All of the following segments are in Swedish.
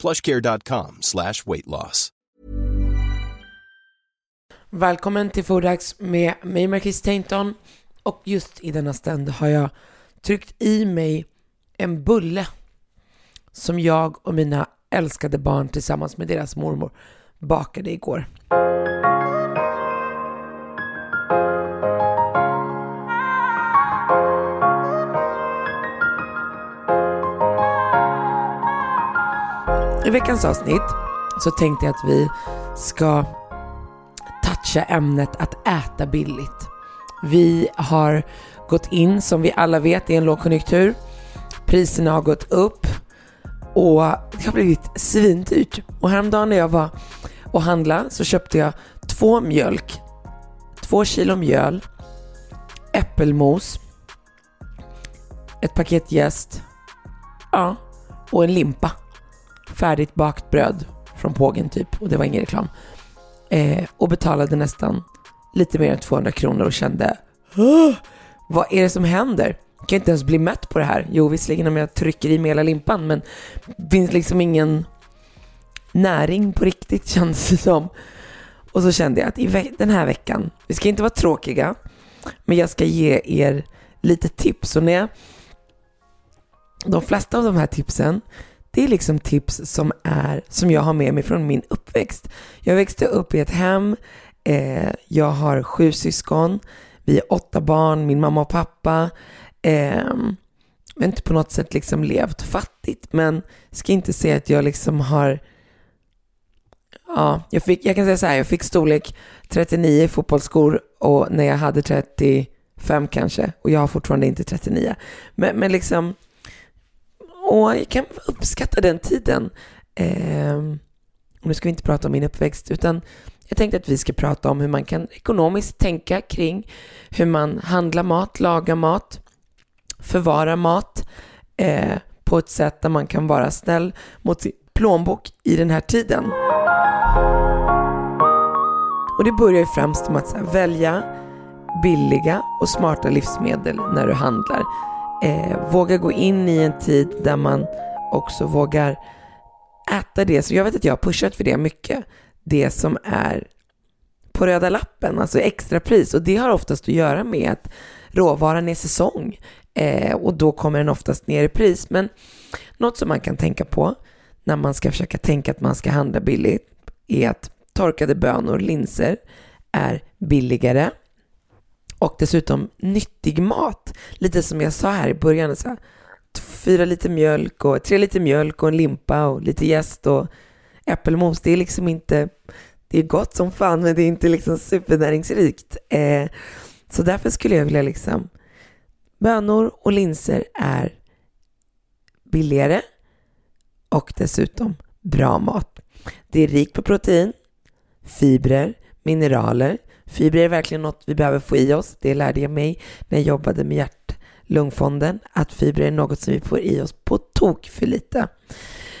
plushcare.com slash weightloss. Välkommen till Fodax med mig Marquis Tainton och just i denna stund har jag tryckt i mig en bulle som jag och mina älskade barn tillsammans med deras mormor bakade igår. I veckans avsnitt så tänkte jag att vi ska toucha ämnet att äta billigt. Vi har gått in, som vi alla vet, i en lågkonjunktur. Priserna har gått upp och det har blivit svindyrt. Och häromdagen när jag var och handlade så köpte jag två mjölk, två kilo mjöl, äppelmos, ett paket jäst, ja, och en limpa färdigt bakt bröd från pågen typ och det var ingen reklam. Eh, och betalade nästan lite mer än 200 kronor och kände vad är det som händer? Jag kan inte ens bli mätt på det här. Jo, visserligen om jag trycker i mig hela limpan, men det finns liksom ingen näring på riktigt känns det som. Och så kände jag att i den här veckan, vi ska inte vara tråkiga, men jag ska ge er lite tips. Och när jag, de flesta av de här tipsen det är liksom tips som, är, som jag har med mig från min uppväxt. Jag växte upp i ett hem, eh, jag har sju syskon, vi är åtta barn, min mamma och pappa. Eh, jag har inte på något sätt liksom levt fattigt, men ska inte säga att jag liksom har Ja, jag, fick, jag kan säga så här, jag fick storlek 39 fotbollsskor och när jag hade 35 kanske och jag har fortfarande inte 39. Men, men liksom och jag kan uppskatta den tiden. Eh, nu ska vi inte prata om min uppväxt, utan jag tänkte att vi ska prata om hur man kan ekonomiskt tänka kring hur man handlar mat, lagar mat, förvarar mat eh, på ett sätt där man kan vara snäll mot sin plånbok i den här tiden. Och det börjar ju främst med att här, välja billiga och smarta livsmedel när du handlar eh, våga gå in i en tid där man också vågar äta det. Så jag vet att jag har pushat för det mycket. Det som är på röda lappen, alltså extrapris. Och det har oftast att göra med att råvaran är säsong eh, och då kommer den oftast ner i pris. Men något som man kan tänka på när man ska försöka tänka att man ska handla billigt är att torkade bönor, linser, är billigare och dessutom nyttig mat. Lite som jag sa här i början, så här, fyra liter mjölk och tre liter mjölk och en limpa och lite jäst och äppelmos. Det är liksom inte, det är gott som fan men det är inte liksom supernäringsrikt. Eh, så därför skulle jag vilja liksom, bönor och linser är billigare och dessutom bra mat. Det är rikt på protein, fibrer, mineraler, Fibrer är verkligen något vi behöver få i oss. Det lärde jag mig när jag jobbade med hjärt-lungfonden, att fibrer är något som vi får i oss på tok för lite.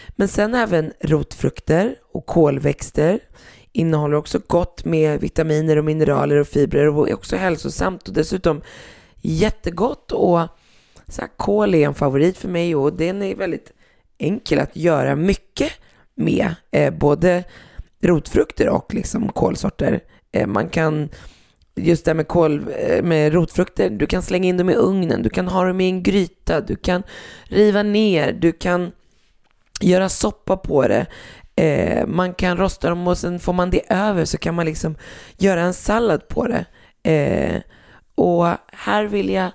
Men sen även rotfrukter och kolväxter innehåller också gott med vitaminer och mineraler och fibrer och är också hälsosamt och dessutom jättegott. Och så här, kål är en favorit för mig och den är väldigt enkel att göra mycket med, eh, både rotfrukter och liksom kolsorter. Eh, man kan, just det här med, kolv, eh, med rotfrukter, du kan slänga in dem i ugnen, du kan ha dem i en gryta, du kan riva ner, du kan göra soppa på det. Eh, man kan rosta dem och sen får man det över så kan man liksom göra en sallad på det. Eh, och här vill jag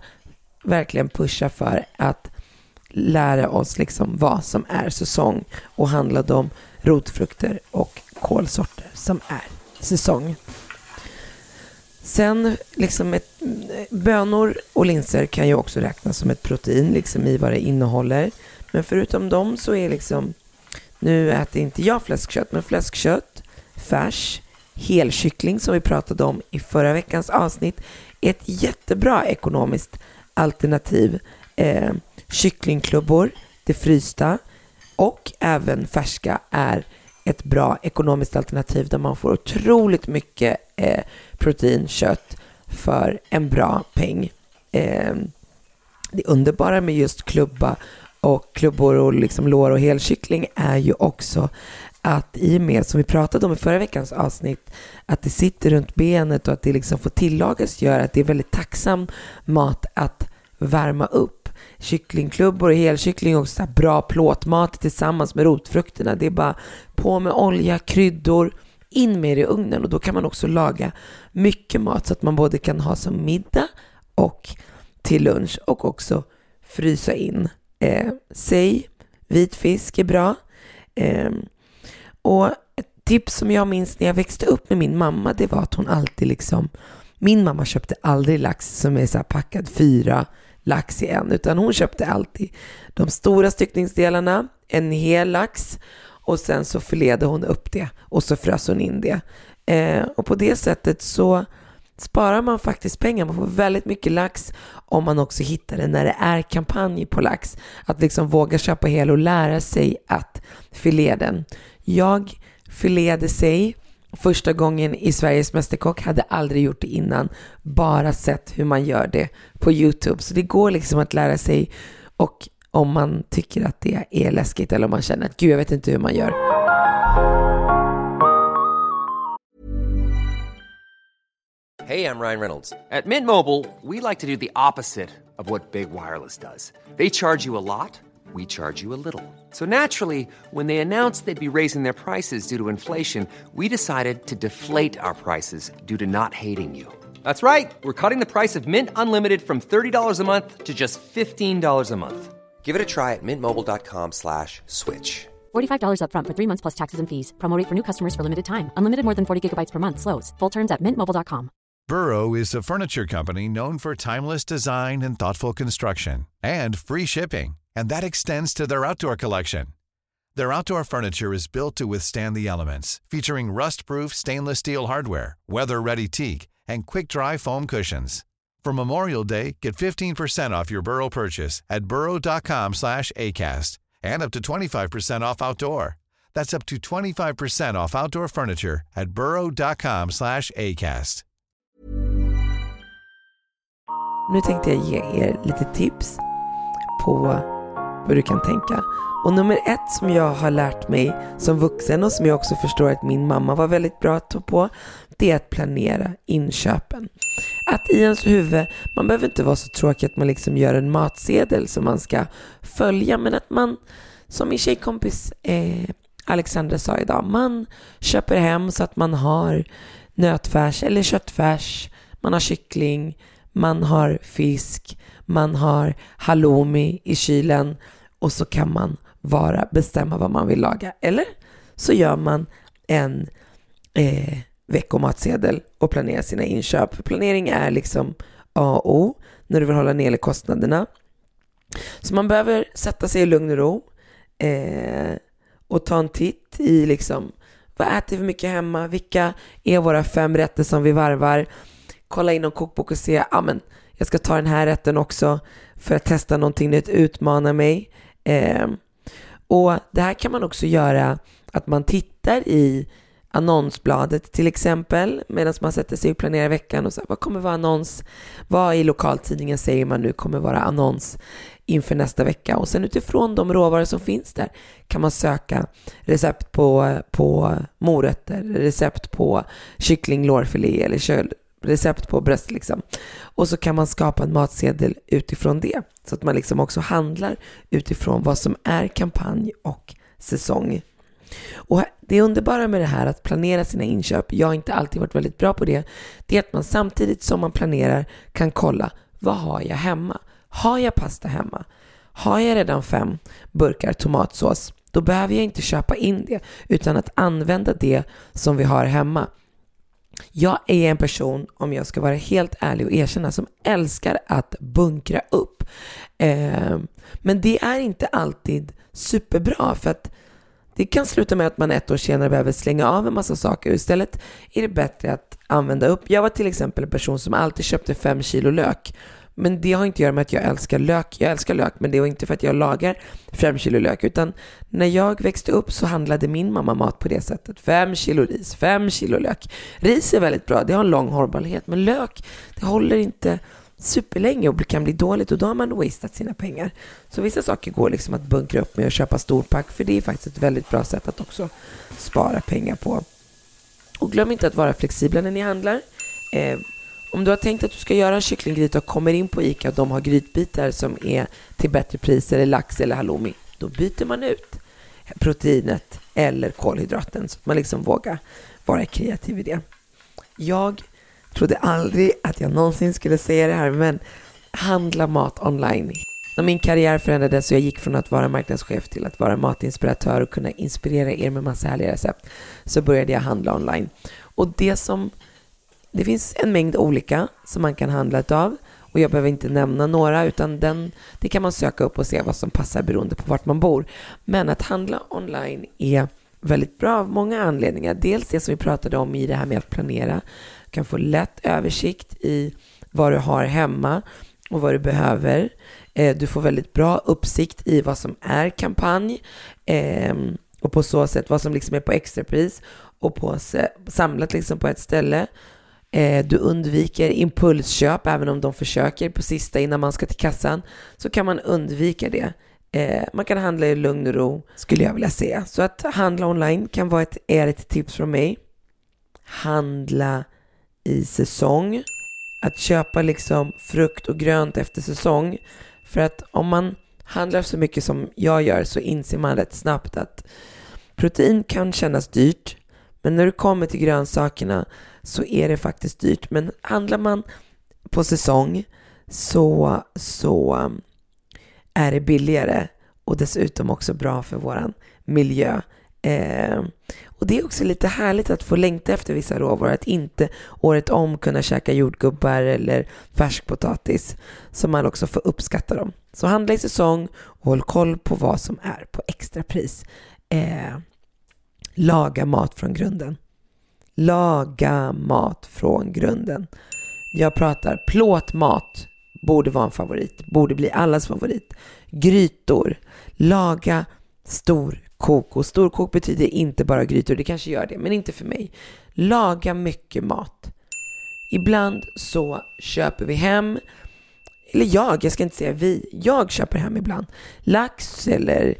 verkligen pusha för att lära oss liksom vad som är säsong och handla de rotfrukter och kolsorter som är säsong. Sen, liksom ett, bönor och linser kan ju också räknas som ett protein liksom i vad det innehåller. Men förutom dem så är liksom, nu äter inte jag fläskkött, men fläskkött, färs, helkyckling som vi pratade om i förra veckans avsnitt är ett jättebra ekonomiskt alternativ. Eh, kycklingklubbor, det frysta och även färska är ett bra ekonomiskt alternativ där man får otroligt mycket eh, protein, kött för en bra peng. Eh, det underbara med just klubba och klubbor och liksom lår och helkyckling är ju också att i och med, som vi pratade om i förra veckans avsnitt, att det sitter runt benet och att det liksom får tillagas gör att det är väldigt tacksam mat att värma upp. Kycklingklubbor och helkyckling är också bra plåtmat tillsammans med rotfrukterna. Det är bara på med olja, kryddor, in med det i ugnen och då kan man också laga mycket mat så att man både kan ha som middag och till lunch och också frysa in. Eh, säg, vit fisk är bra. Eh, och ett tips som jag minns när jag växte upp med min mamma, det var att hon alltid liksom, min mamma köpte aldrig lax som är så packad fyra lax i en, utan hon köpte alltid de stora styckningsdelarna, en hel lax och sen så förledde hon upp det och så frös hon in det. Eh, och på det sättet så sparar man faktiskt pengar. Man får väldigt mycket lax om man också hittar det när det är kampanj på lax. Att liksom våga köpa hel och lära sig att filé den. Jag filéade sig första gången i Sveriges Mästerkock, hade aldrig gjort det innan, bara sett hur man gör det på YouTube. Så det går liksom att lära sig och om man tycker att det är läskigt eller om man känner att gud, jag vet inte hur man gör. Hej, jag Ryan Reynolds. At Mint Mobile, we like to do the opposite of what Big Wireless does. They charge you a lot, we charge you a little. So naturally, when they announced they'd be raising their prices due to inflation, we decided to deflate our prices due to not hating you. That's right. We're cutting the price of Mint Unlimited from $30 a month to just $15 a month. Give it a try at mintmobile.com slash switch. $45 upfront for three months plus taxes and fees. Promo rate for new customers for limited time. Unlimited more than 40 gigabytes per month. Slows. Full terms at mintmobile.com. Burrow is a furniture company known for timeless design and thoughtful construction and free shipping. And that extends to their outdoor collection. Their outdoor furniture is built to withstand the elements, featuring rust-proof stainless steel hardware, weather-ready teak, and quick-dry foam cushions. For Memorial Day, get 15% off your Burrow purchase at burrow.com slash ACAST and up to 25% off outdoor. That's up to 25% off outdoor furniture at burrow.com slash ACAST. Nu tänkte jag ge er lite tips på vad du kan tänka. Och nummer ett som jag har lärt mig som vuxen och som jag också förstår att min mamma var väldigt bra på, det är att planera inköpen. Att i ens huvud, man behöver inte vara så tråkig att man liksom gör en matsedel som man ska följa, men att man, som min tjejkompis eh, Alexandra sa idag, man köper hem så att man har nötfärs eller köttfärs, man har kyckling, man har fisk, man har halloumi i kylen och så kan man vara, bestämma vad man vill laga. Eller så gör man en eh, veckomatsedel och planera sina inköp. För planering är liksom A och O när du vill hålla nere kostnaderna. Så man behöver sätta sig i lugn och ro eh, och ta en titt i liksom vad äter vi mycket hemma? Vilka är våra fem rätter som vi varvar? Kolla in någon kokbok och se, ja men jag ska ta den här rätten också för att testa någonting nytt, utmana mig. Eh, och det här kan man också göra att man tittar i annonsbladet till exempel medan man sätter sig och planerar veckan och så vad kommer vara annons? Vad i lokaltidningen säger man nu kommer vara annons inför nästa vecka? Och sen utifrån de råvaror som finns där kan man söka recept på, på morötter, recept på kycklinglårfilé eller köl, recept på bröst liksom. Och så kan man skapa en matsedel utifrån det. Så att man liksom också handlar utifrån vad som är kampanj och säsong. Och det underbara med det här att planera sina inköp, jag har inte alltid varit väldigt bra på det, det är att man samtidigt som man planerar kan kolla, vad har jag hemma? Har jag pasta hemma? Har jag redan fem burkar tomatsås? Då behöver jag inte köpa in det, utan att använda det som vi har hemma. Jag är en person, om jag ska vara helt ärlig och erkänna, som älskar att bunkra upp. Eh, men det är inte alltid superbra för att det kan sluta med att man ett år senare behöver slänga av en massa saker och istället är det bättre att använda upp. Jag var till exempel en person som alltid köpte fem kilo lök. Men det har inte att göra med att jag älskar lök. Jag älskar lök, men det var inte för att jag lagar fem kilo lök, utan när jag växte upp så handlade min mamma mat på det sättet. Fem kilo ris, fem kilo lök. Ris är väldigt bra, det har en lång hållbarhet, men lök, det håller inte superlänge och kan bli dåligt och då har man wasted sina pengar. Så vissa saker går liksom att bunkra upp med och köpa storpack för det är faktiskt ett väldigt bra sätt att också spara pengar på. Och glöm inte att vara flexibla när ni handlar. Eh, om du har tänkt att du ska göra en kycklinggryta och kommer in på ICA och de har grytbitar som är till bättre pris eller lax eller halloumi, då byter man ut proteinet eller kolhydraten så att man liksom vågar vara kreativ i det. Jag trodde aldrig att jag någonsin skulle säga det här, men handla mat online. När min karriär förändrades och jag gick från att vara marknadschef till att vara matinspiratör och kunna inspirera er med massa härliga recept så började jag handla online. Och det som det finns en mängd olika som man kan handla av och jag behöver inte nämna några utan den, det kan man söka upp och se vad som passar beroende på vart man bor. Men att handla online är väldigt bra av många anledningar. Dels det som vi pratade om i det här med att planera. Du kan få lätt översikt i vad du har hemma och vad du behöver. Eh, du får väldigt bra uppsikt i vad som är kampanj ehm, och på så sätt vad som liksom är på extrapris och på, samlat liksom på ett ställe. Eh, du undviker impulsköp, även om de försöker på sista innan man ska till kassan, så kan man undvika det. Eh, man kan handla i lugn och ro, skulle jag vilja säga. Så att handla online kan vara ett, är ett tips från mig. Handla i säsong. Att köpa liksom frukt och grönt efter säsong. För att om man handlar så mycket som jag gör så inser man rätt snabbt att protein kan kännas dyrt. Men när du kommer till grönsakerna så är det faktiskt dyrt. Men handlar man på säsong så, så um, är det billigare och dessutom också bra för våran miljö. Eh, och det är också lite härligt att få längta efter vissa råvaror, att inte året om kunna käka jordgubbar eller färskpotatis, så man också får uppskatta dem. Så handla i säsong och håll koll på vad som är på extrapris. Eh, laga mat från grunden. Laga mat från grunden. Jag pratar plåtmat, borde vara en favorit, borde bli allas favorit. Grytor, laga stor storkok. Och storkok betyder inte bara grytor, det kanske gör det, men inte för mig. Laga mycket mat. Ibland så köper vi hem, eller jag, jag ska inte säga vi, jag köper hem ibland lax eller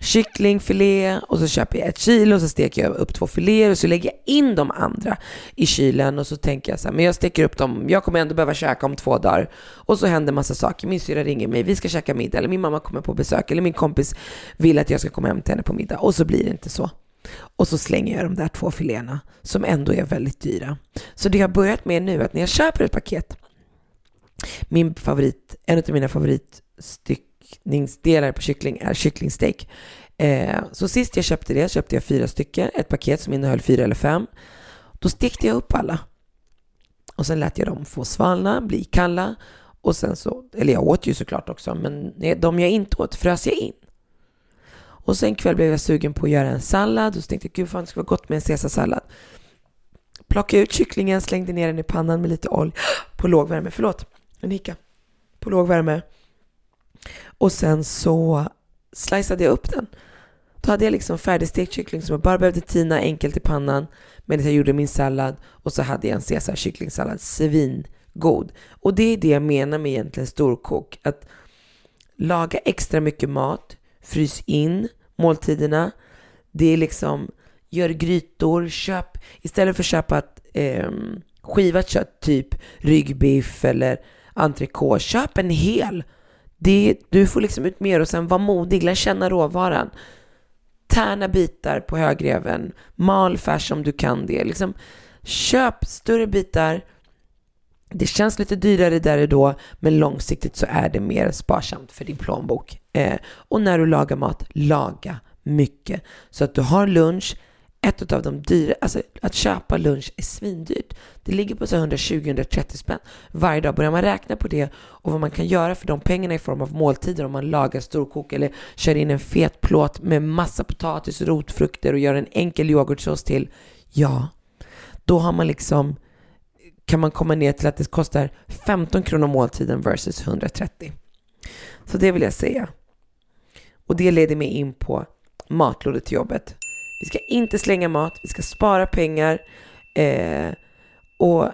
kycklingfilé och så köper jag ett kilo och så steker jag upp två filéer och så lägger jag in de andra i kylen och så tänker jag så här, men jag steker upp dem, jag kommer ändå behöva käka om två dagar. Och så händer massa saker, min syra ringer mig, vi ska käka middag, eller min mamma kommer på besök, eller min kompis vill att jag ska komma hem till henne på middag och så blir det inte så. Och så slänger jag de där två filéerna som ändå är väldigt dyra. Så det jag har börjat med nu är att när jag köper ett paket, min favorit, en av mina favoritstycken styckningsdelar på kyckling är kycklingstek. Eh, så sist jag köpte det köpte jag fyra stycken, ett paket som innehöll fyra eller fem. Då stekte jag upp alla. Och sen lät jag dem få svalna, bli kalla. Och sen så, eller jag åt ju såklart också, men de jag inte åt frös jag in. Och sen kväll blev jag sugen på att göra en sallad och så tänkte jag gud fan det skulle vara gott med en caesarsallad. Plockade ut kycklingen, slängde ner den i pannan med lite olja på låg värme. Förlåt, en hicka. På låg värme. Och sen så sliceade jag upp den. Då hade jag liksom färdigstekt kyckling som jag bara behövde tina enkelt i pannan medan jag gjorde min sallad och så hade jag en caesar kycklingsallad, svingod. Och det är det jag menar med egentligen storkok, att laga extra mycket mat, frys in måltiderna, det är liksom, gör grytor, köp, istället för att köpa ett eh, skivat kött, typ ryggbiff eller entrecote, köp en hel det, du får liksom ut mer och sen var modig, lär känna råvaran. Tärna bitar på högreven, mal färs om du kan det. Liksom, köp större bitar. Det känns lite dyrare där och då, men långsiktigt så är det mer sparsamt för din plånbok. Eh, och när du lagar mat, laga mycket. Så att du har lunch, ett av de dyra, alltså att köpa lunch är svindyrt. Det ligger på 120-130 spänn varje dag. Börjar man räkna på det och vad man kan göra för de pengarna i form av måltider om man lagar storkok eller kör in en fet plåt med massa potatis, och rotfrukter och gör en enkel yoghurtsås till. Ja, då har man liksom kan man komma ner till att det kostar 15 kronor måltiden versus 130. Så det vill jag säga. Och det leder mig in på matlådor till jobbet. Vi ska inte slänga mat, vi ska spara pengar eh, och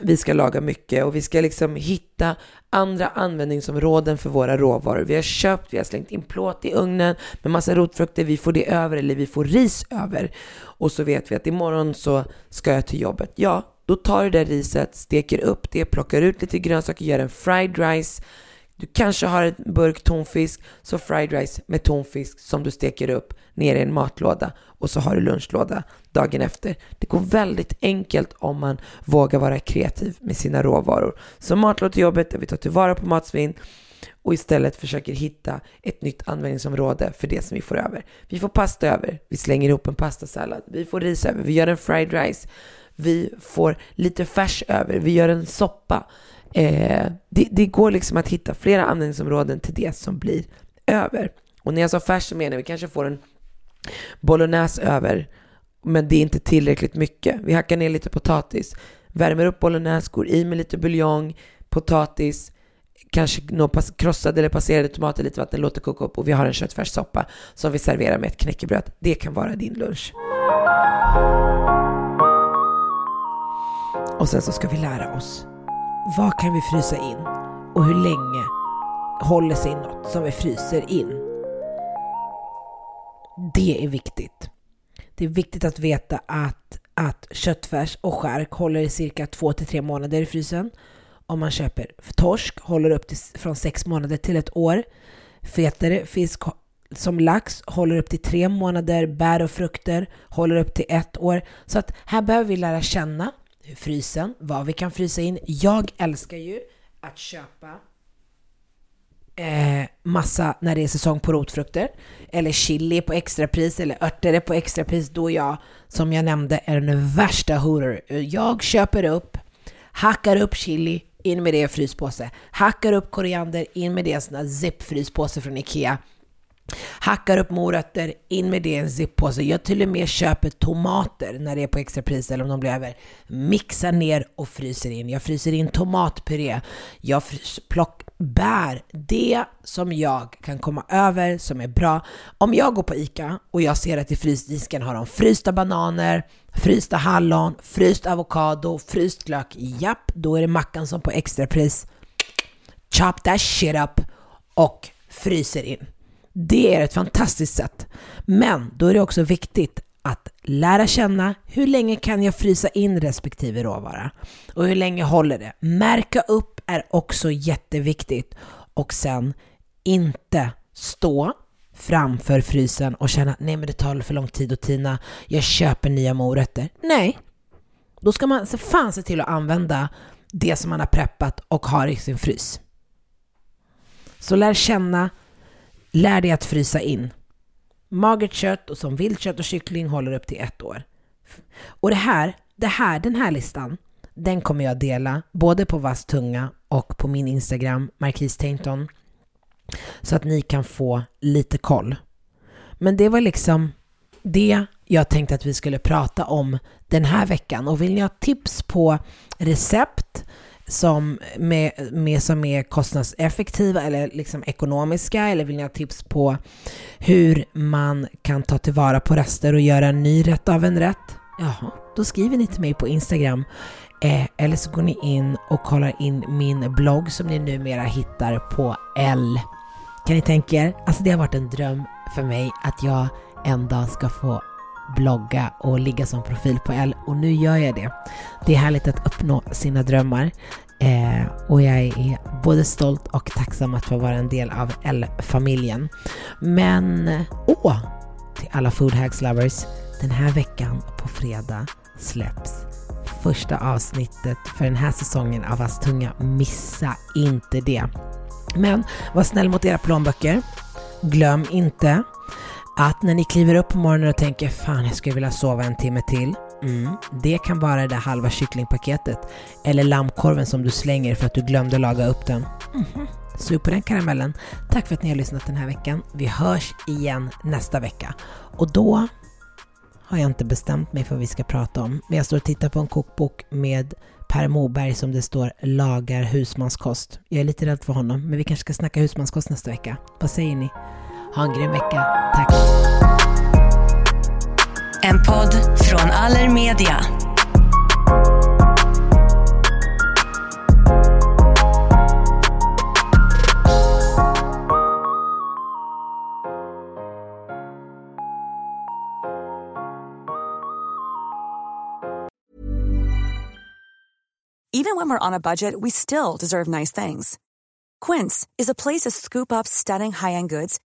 vi ska laga mycket och vi ska liksom hitta andra användningsområden för våra råvaror. Vi har köpt, vi har slängt in plåt i ugnen med massa rotfrukter, vi får det över eller vi får ris över. Och så vet vi att imorgon så ska jag till jobbet. Ja, då tar du det där riset, steker upp det, plockar ut lite grönsaker, gör en fried rice. Du kanske har en burk tonfisk, så fried rice med tonfisk som du steker upp ner i en matlåda och så har du lunchlåda dagen efter. Det går väldigt enkelt om man vågar vara kreativ med sina råvaror. Så matlåda till jobbet där vi tar tillvara på matsvinn och istället försöker hitta ett nytt användningsområde för det som vi får över. Vi får pasta över, vi slänger ihop en pastasallad, vi får ris över, vi gör en fried rice, vi får lite färs över, vi gör en soppa. Eh, det, det går liksom att hitta flera användningsområden till det som blir över. Och när jag sa färs så menar vi kanske får en bolognese över, men det är inte tillräckligt mycket. Vi hackar ner lite potatis, värmer upp bolognese, går i med lite buljong, potatis, kanske några krossade eller passerade tomater, lite vatten, låter koka upp och vi har en köttfärssoppa som vi serverar med ett knäckebröd. Det kan vara din lunch. Och sen så ska vi lära oss vad kan vi frysa in och hur länge håller sig något som vi fryser in? Det är viktigt. Det är viktigt att veta att, att köttfärs och skärk håller i cirka 2-3 månader i frysen. Om man köper torsk håller upp till, från 6 månader till ett år. Fetare fisk som lax håller upp till 3 månader. Bär och frukter håller upp till ett år. Så att här behöver vi lära känna frysen, vad vi kan frysa in. Jag älskar ju att köpa eh, massa när det är säsong på rotfrukter. Eller chili på extrapris eller örter på extrapris. Då är jag, som jag nämnde, är den värsta horor. Jag köper upp, hackar upp chili, in med det i fryspåse. Hackar upp koriander, in med det i en sån där zip-fryspåse från Ikea. Hackar upp morötter, in med det i en zippåse. Jag till och med köper tomater när det är på extrapris eller om de blir över. Mixar ner och fryser in. Jag fryser in tomatpuré. Jag plockar bär, det som jag kan komma över som är bra. Om jag går på ICA och jag ser att i frysdisken har de frysta bananer, frysta hallon, fryst avokado, fryst lök. Japp, då är det mackan som på extrapris. Chop that shit up och fryser in. Det är ett fantastiskt sätt. Men då är det också viktigt att lära känna hur länge kan jag frysa in respektive råvara och hur länge håller det. Märka upp är också jätteviktigt och sen inte stå framför frysen och känna nej men det tar för lång tid att tina, jag köper nya morötter. Nej, då ska man så fan se till att använda det som man har preppat och har i sin frys. Så lär känna Lär dig att frysa in. Magert kött och som viltkött och kyckling håller upp till ett år. Och det här, det här, den här listan, den kommer jag dela både på Vass Tunga och på min Instagram, Marquis Tainton, så att ni kan få lite koll. Men det var liksom det jag tänkte att vi skulle prata om den här veckan. Och vill ni ha tips på recept som, med, med, som är kostnadseffektiva eller liksom ekonomiska eller vill ni ha tips på hur man kan ta tillvara på rester och göra en ny rätt av en rätt? Jaha, då skriver ni till mig på Instagram eh, eller så går ni in och kollar in min blogg som ni numera hittar på L. Kan ni tänka er? Alltså det har varit en dröm för mig att jag en dag ska få blogga och ligga som profil på L och nu gör jag det. Det är härligt att uppnå sina drömmar eh, och jag är både stolt och tacksam att få vara en del av L-familjen. Men åh, till alla food hacks lovers, den här veckan på fredag släpps första avsnittet för den här säsongen av Astunga. Missa inte det. Men var snäll mot era plånböcker. Glöm inte att när ni kliver upp på morgonen och tänker fan jag skulle vilja sova en timme till. Mm, det kan vara det där halva kycklingpaketet eller lammkorven som du slänger för att du glömde laga upp den. Mm. Sug på den karamellen. Tack för att ni har lyssnat den här veckan. Vi hörs igen nästa vecka. Och då har jag inte bestämt mig för vad vi ska prata om. Men jag står och tittar på en kokbok med Per Moberg som det står lagar husmanskost. Jag är lite rädd för honom, men vi kanske ska snacka husmanskost nästa vecka. Vad säger ni? Ha en grym vecka. Tack! En podd från Allermedia. Even when we're on a budget, we still deserve nice things. Quince is a place to scoop up stunning high-end goods